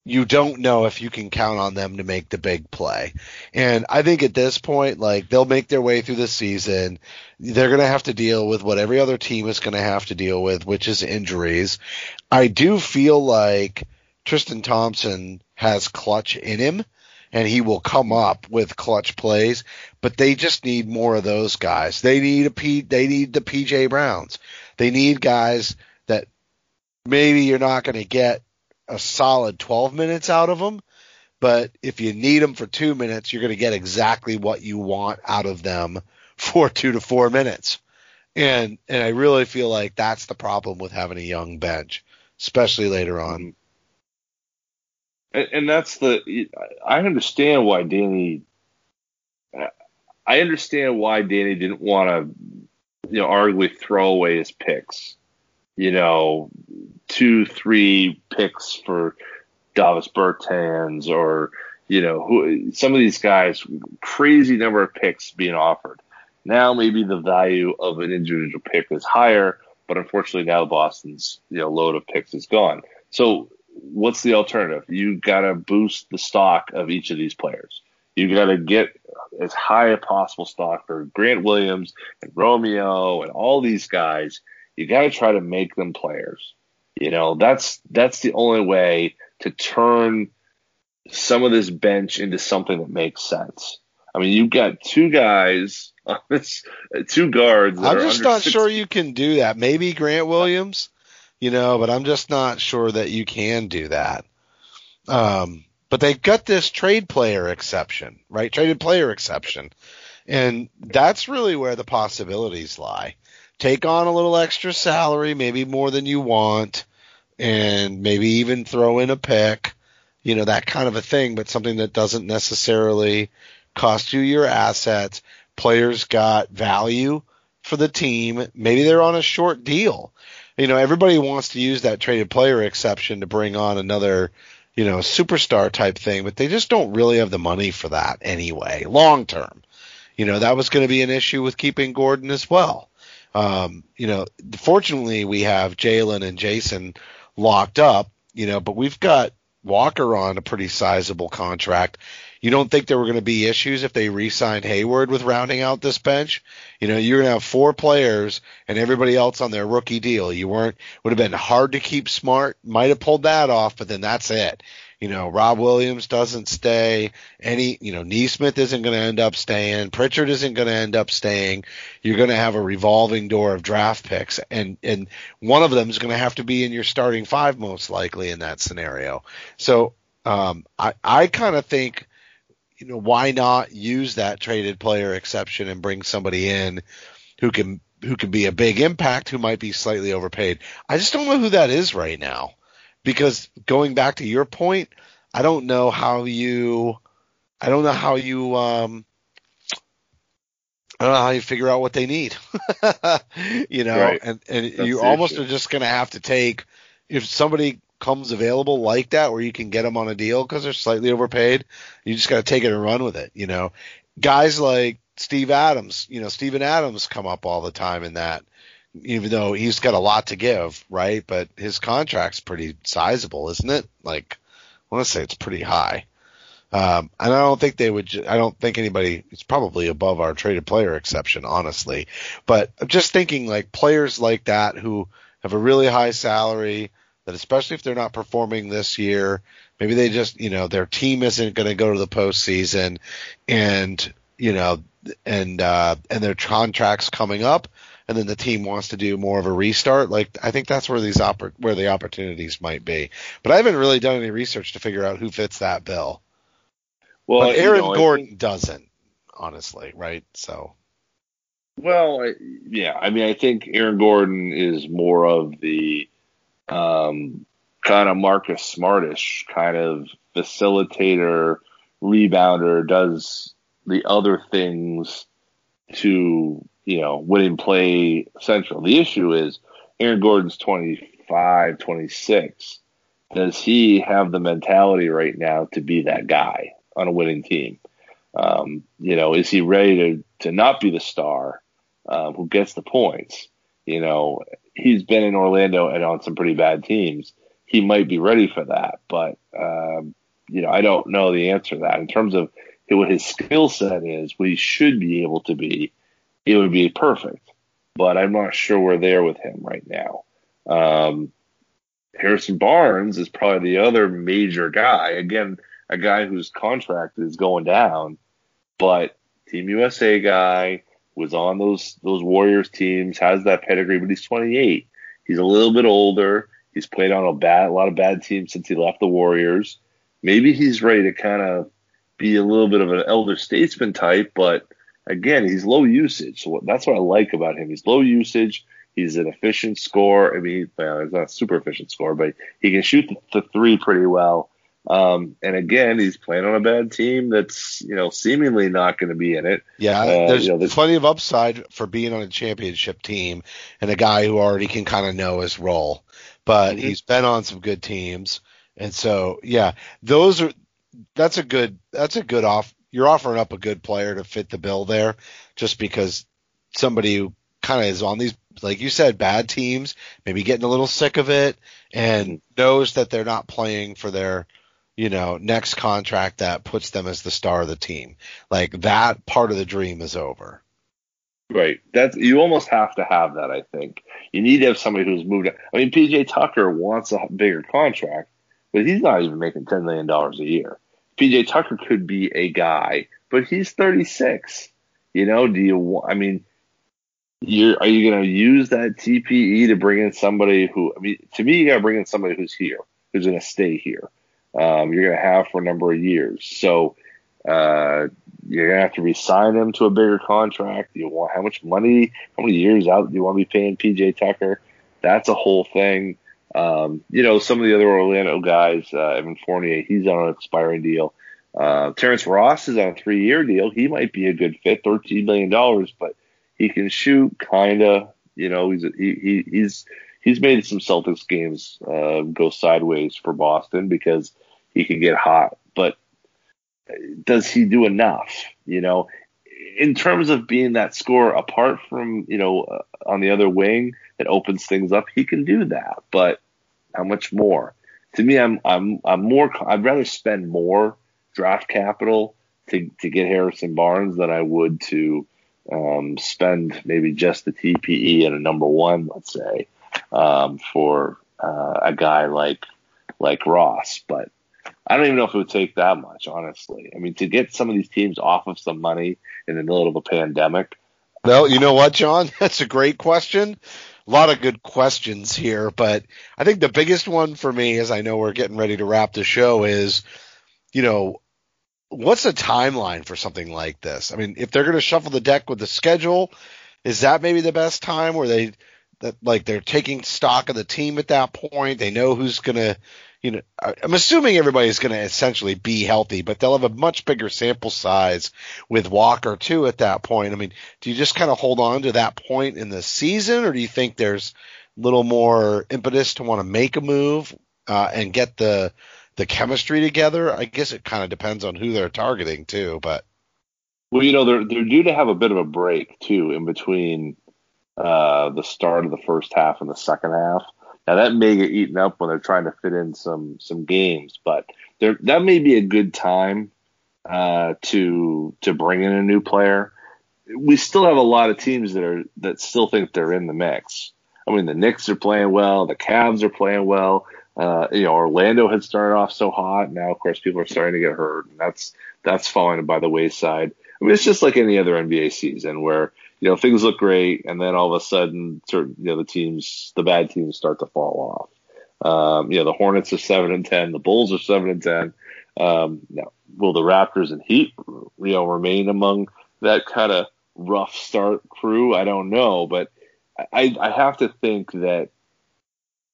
you don't know if you can count on them to make the big play. And I think at this point, like they'll make their way through the season. They're going to have to deal with what every other team is going to have to deal with, which is injuries. I do feel like Tristan Thompson has clutch in him and he will come up with clutch plays, but they just need more of those guys. They need a P, they need the PJ Browns. They need guys that maybe you're not going to get a solid 12 minutes out of them, but if you need them for two minutes, you're going to get exactly what you want out of them for two to four minutes. And and I really feel like that's the problem with having a young bench, especially later on. Mm-hmm. And, and that's the I understand why Danny. I understand why Danny didn't want to, you know, arguably throw away his picks. You know, two, three picks for Davis Bertans or you know who some of these guys crazy number of picks being offered. Now maybe the value of an individual pick is higher, but unfortunately now Boston's you know load of picks is gone. So what's the alternative? You got to boost the stock of each of these players. You got to get as high a possible stock for Grant Williams and Romeo and all these guys. You got to try to make them players. You know, that's that's the only way to turn some of this bench into something that makes sense. I mean, you've got two guys on this, two guards. I'm just not sure you can do that. Maybe Grant Williams, you know, but I'm just not sure that you can do that. Um, but they've got this trade player exception, right? Traded player exception. And that's really where the possibilities lie. Take on a little extra salary, maybe more than you want, and maybe even throw in a pick, you know, that kind of a thing, but something that doesn't necessarily cost you your assets. Players got value for the team. Maybe they're on a short deal. You know, everybody wants to use that traded player exception to bring on another, you know, superstar type thing, but they just don't really have the money for that anyway, long term. You know, that was going to be an issue with keeping Gordon as well. Um, you know, fortunately we have Jaylen and Jayson locked up, you know, but we've got Walker on a pretty sizable contract. You don't think there were going to be issues if they re-signed Hayward with rounding out this bench? You know, you're going to have four players and everybody else on their rookie deal. You weren't would have been hard to keep smart. Might have pulled that off, but then that's it. You know, Rob Williams doesn't stay. Any, you know, Nesmith isn't going to end up staying. Pritchard isn't going to end up staying. You're going to have a revolving door of draft picks, and and one of them is going to have to be in your starting five most likely in that scenario. So um, I I kind of think, you know, why not use that traded player exception and bring somebody in who can who can be a big impact, who might be slightly overpaid. I just don't know who that is right now because going back to your point, I don't know how you, I don't know how you, um, I don't know how you figure out what they need, you know, right. and, and you almost issue. are just going to have to take, if somebody comes available like that where you can get them on a deal because they're slightly overpaid, you just got to take it and run with it, you know. Guys like Steve Adams, you know, Steven Adams come up all the time in that even though he's got a lot to give, right? But his contract's pretty sizable, isn't it? Like, I want to say it's pretty high. Um, and I don't think they would. I don't think anybody. It's probably above our traded player exception, honestly. But I'm just thinking like players like that who have a really high salary, that especially if they're not performing this year, maybe they just you know their team isn't going to go to the postseason, and you know, and uh, and their contracts coming up and then the team wants to do more of a restart, like I think that's where these oppor- where the opportunities might be. But I haven't really done any research to figure out who fits that bill. Well, but Aaron you know, Gordon think, doesn't, honestly, right? So. Well, I, yeah, I mean, I think Aaron Gordon is more of the um, kind of Marcus Smartish kind of facilitator, rebounder, does the other things to you know, winning play central. The issue is Aaron Gordon's 25, 26. Does he have the mentality right now to be that guy on a winning team? Um, you know, is he ready to, to not be the star um, who gets the points? You know, he's been in Orlando and on some pretty bad teams. He might be ready for that, but um, you know, I don't know the answer to that in terms of what his skill set is, what he should be able to be it would be perfect. But I'm not sure we're there with him right now. Um, Harrison Barnes is probably the other major guy. Again, a guy whose contract is going down, but Team USA guy was on those those Warriors teams, has that pedigree, but he's 28. He's a little bit older. He's played on a bad, a lot of bad teams since he left the Warriors. Maybe he's ready to kind of be a little bit of an elder statesman type, but again, he's low usage. So that's what I like about him. He's low usage. He's an efficient scorer. I mean, well, he's not a super efficient scorer, but he can shoot the, the three pretty well. Um, and again, he's playing on a bad team that's you know seemingly not going to be in it. Yeah, Uh, there's you know, plenty of upside for being on a championship team and a guy who already can kind of know his role. But Mhm. he's been on some good teams, and so yeah, those are that's a good that's a good off. You're offering up a good player to fit the bill there, just because somebody who kind of is on these like you said bad teams, maybe getting a little sick of it, and mm-hmm. knows that they're not playing for their you know, next contract that puts them as the star of the team. Like that part of the dream is over. Right. That's you almost have to have that. I think you need to have somebody who's moved. I mean, PJ Tucker wants a bigger contract, but he's not even making ten million dollars a year. PJ Tucker could be a guy, but he's thirty six. You know, do you? I mean, you are you going to use that TPE to bring in somebody who? I mean, to me, you got to bring in somebody who's here, who's going to stay here. Um, you're going to have for a number of years. So uh, you're gonna have to resign him to a bigger contract. You want how much money, how many years out do you want to be paying PJ Tucker? That's a whole thing. Um, you know, some of the other Orlando guys, uh, Evan Fournier, he's on an expiring deal. Uh, Terrence Ross is on a three year deal. He might be a good fit, $13 million, but he can shoot kinda, you know, he's, he, he, he's, he's made some Celtics games, uh, go sideways for Boston because he can get hot, but does he do enough? You know, in terms of being that scorer, apart from you know uh, on the other wing that opens things up, he can do that. But how much more? To me, I'm I'm I'm more. I'd rather spend more draft capital to to get Harrison Barnes than I would to um, spend maybe just the TPE and a number one, let's say, um, for uh, a guy like like Ross. But I don't even know if it would take that much, honestly. I mean, to get some of these teams off of some money in the middle of a pandemic, Well, you know what, Jon? That's a great question. A lot of good questions here, but I think the biggest one for me, as I know we're getting ready to wrap the show, is, you know, what's the timeline for something like this? I mean, if they're going to shuffle the deck with the schedule, is that maybe the best time where they, that like they're taking stock of the team at that point? They know who's going to, you know, I'm assuming everybody's going to essentially be healthy, but they'll have a much bigger sample size with Walker too at that point. I mean, do you just kind of hold on to that point in the season, or do you think there's a little more impetus to want to make a move uh, and get the the chemistry together? I guess it kind of depends on who they're targeting too, but well, you know, they're they're due to have a bit of a break too in between uh, the start of the first half and the second half. Now that may get eaten up when they're trying to fit in some some games, but there that may be a good time uh, to to bring in a new player. We still have a lot of teams that are that still think they're in the mix. I mean, the Knicks are playing well, the Cavs are playing well. Uh, you know, Orlando had started off so hot. Now, of course, people are starting to get hurt, and that's that's falling by the wayside. I mean, it's just like any other NBA season where you know things look great, and then all of a sudden, certain you know the teams, the bad teams, start to fall off. Um, you know, the Hornets are seven and ten, the Bulls are seven and ten. Um, now, will the Raptors and Heat, you know, remain among that kind of rough start crew? I don't know, but I, I have to think that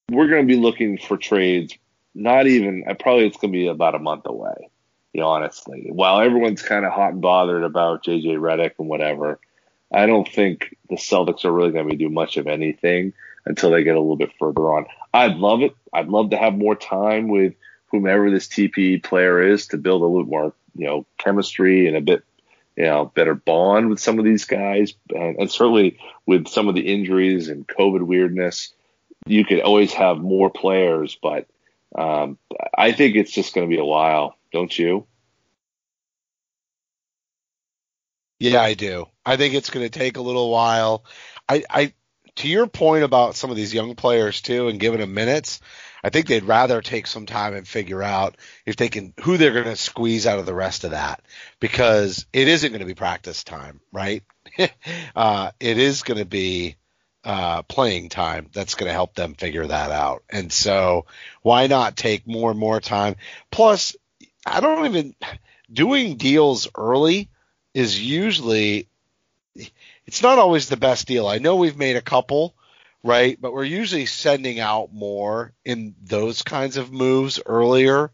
we're going to be looking for trades. Not even, I probably it's going to be about a month away. You know, honestly, while everyone's kind of hot and bothered about JJ Redick and whatever, I don't think the Celtics are really going to do much of anything until they get a little bit further on. I'd love it. I'd love to have more time with whomever this TPE player is to build a little more, you know, chemistry and a bit, you know, better bond with some of these guys, and, and certainly with some of the injuries and COVID weirdness, you could always have more players. But um, I think it's just going to be a while, don't you? Yeah, I do. I think it's going to take a little while. I, I, to your point about some of these young players too, and giving them minutes, I think they'd rather take some time and figure out if they can who they're going to squeeze out of the rest of that because it isn't going to be practice time, right? uh, it is going to be uh, playing time that's going to help them figure that out. And so why not take more and more time? Plus, I don't even doing deals early is usually it's not always the best deal. I know we've made a couple, right? But we're usually sending out more in those kinds of moves earlier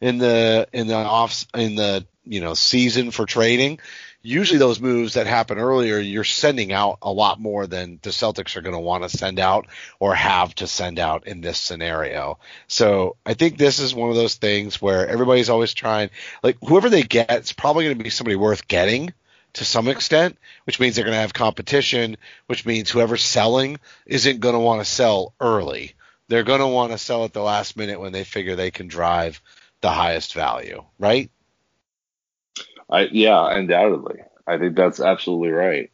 in the in the off in the you know season for trading usually those moves that happen earlier, you're sending out a lot more than the Celtics are going to want to send out or have to send out in this scenario. So I think this is one of those things where everybody's always trying, like whoever they get, it's probably going to be somebody worth getting to some extent, which means they're going to have competition, which means whoever's selling isn't going to want to sell early. They're going to want to sell at the last minute when they figure they can drive the highest value, right? I yeah, undoubtedly. I think that's absolutely right.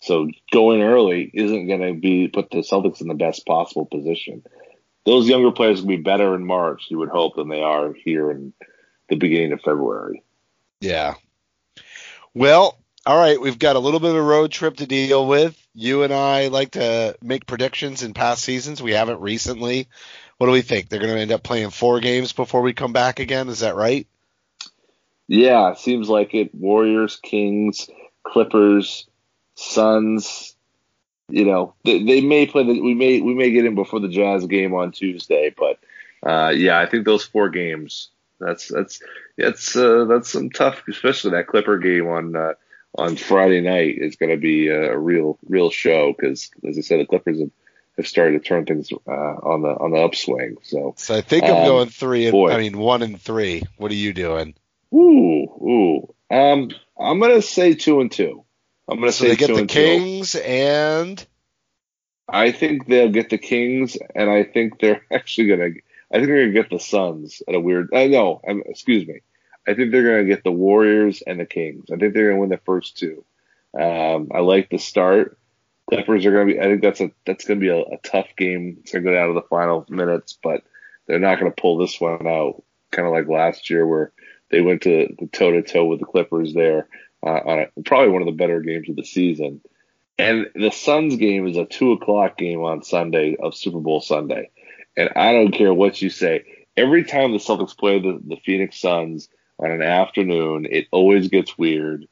So going early isn't going to be put the Celtics in the best possible position. Those younger players will be better in March, you would hope, than they are here in the beginning of February. Yeah. Well, all right, we've got a little bit of a road trip to deal with. You and I like to make predictions in past seasons. We haven't recently. What do we think? They're going to end up playing four games before we come back again. Is that right? Yeah, seems like it. Warriors, Kings, Clippers, Suns. You know, they, they may play. The, we may we may get in before the Jazz game on Tuesday, but uh, yeah, I think those four games. That's that's that's uh, that's some tough, especially that Clipper game on uh, on Friday night is going to be a, a, real real show because, as I said, the Clippers have, have started to turn things uh, on the on the upswing. So, so I think I'm um, going three. And, I mean, one and three. What are you doing? Ooh, ooh. Um, I'm gonna say two and two. I'm gonna so say they get the Kings two. and. I think they'll get the Kings, and I think they're actually gonna. I think they're gonna get the Suns at a weird. Uh, know. Um, excuse me. I think they're gonna get the Warriors and the Kings. I think they're gonna win the first two. Um, I like the start. Clippers are gonna be. I think that's a that's gonna be a, a tough game. It's gonna go down to the final minutes, but they're not gonna pull this one out. Kind of like last year where they went to toe to toe with the Clippers there uh, on a, probably one of the better games of the season. And the Suns game is a two o'clock game on Sunday of Super Bowl Sunday. And I don't care what you say. Every time the Celtics play the, the Phoenix Suns on an afternoon, it always gets weird.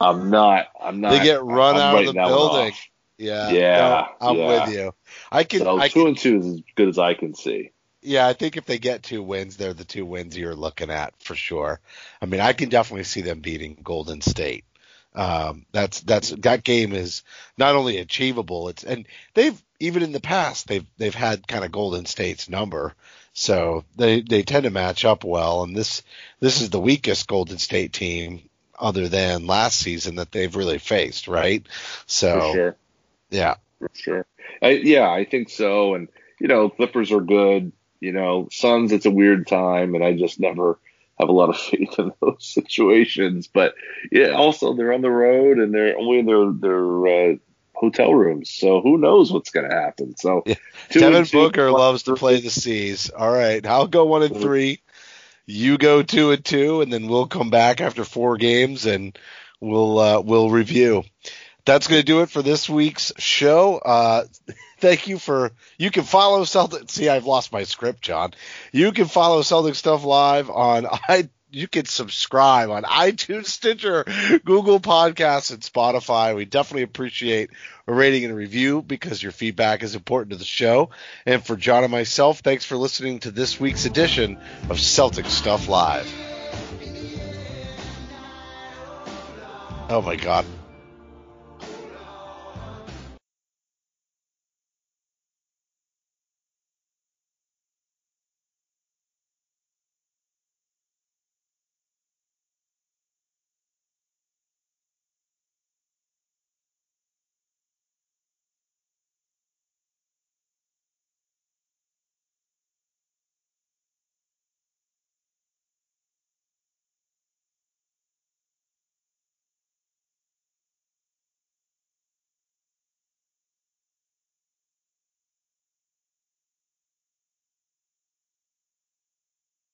I'm not. I'm not. They get run I'm out of the building. Yeah. Yeah. No, I'm yeah. with you. I can. So I two can, and two is as good as I can see yeah, I think if they get two wins, they're the two wins you're looking at for sure. I mean, I can definitely see them beating Golden State. Um, that's that's that game is not only achievable, it's and they've even in the past they've they've had kind of Golden State's number, so they they tend to match up well. And this this is the weakest Golden State team other than last season that they've really faced, right? So, for sure. yeah, for sure. I, yeah, I think so. And you know, Clippers are good. You know, Suns, it's a weird time, and I just never have a lot of faith in those situations. But yeah, also they're on the road and they're only in their their uh, hotel rooms, so who knows what's going to happen. So yeah. Devin Booker loves to play the C's. All right, I'll go one and mm-hmm. three. You go two and two, and then we'll come back after four games and we'll uh, we'll review that's going to do it for this week's show. Uh, thank you for. You can follow Celtic. See, I've lost my script, Jon. You can follow Celtics Stuff Live on I. You can subscribe on iTunes, Stitcher, Google Podcasts, and Spotify. We definitely appreciate a rating and a review because your feedback is important to the show. And for Jon and myself, thanks for listening to this week's edition of Celtics Stuff Live. Oh my God.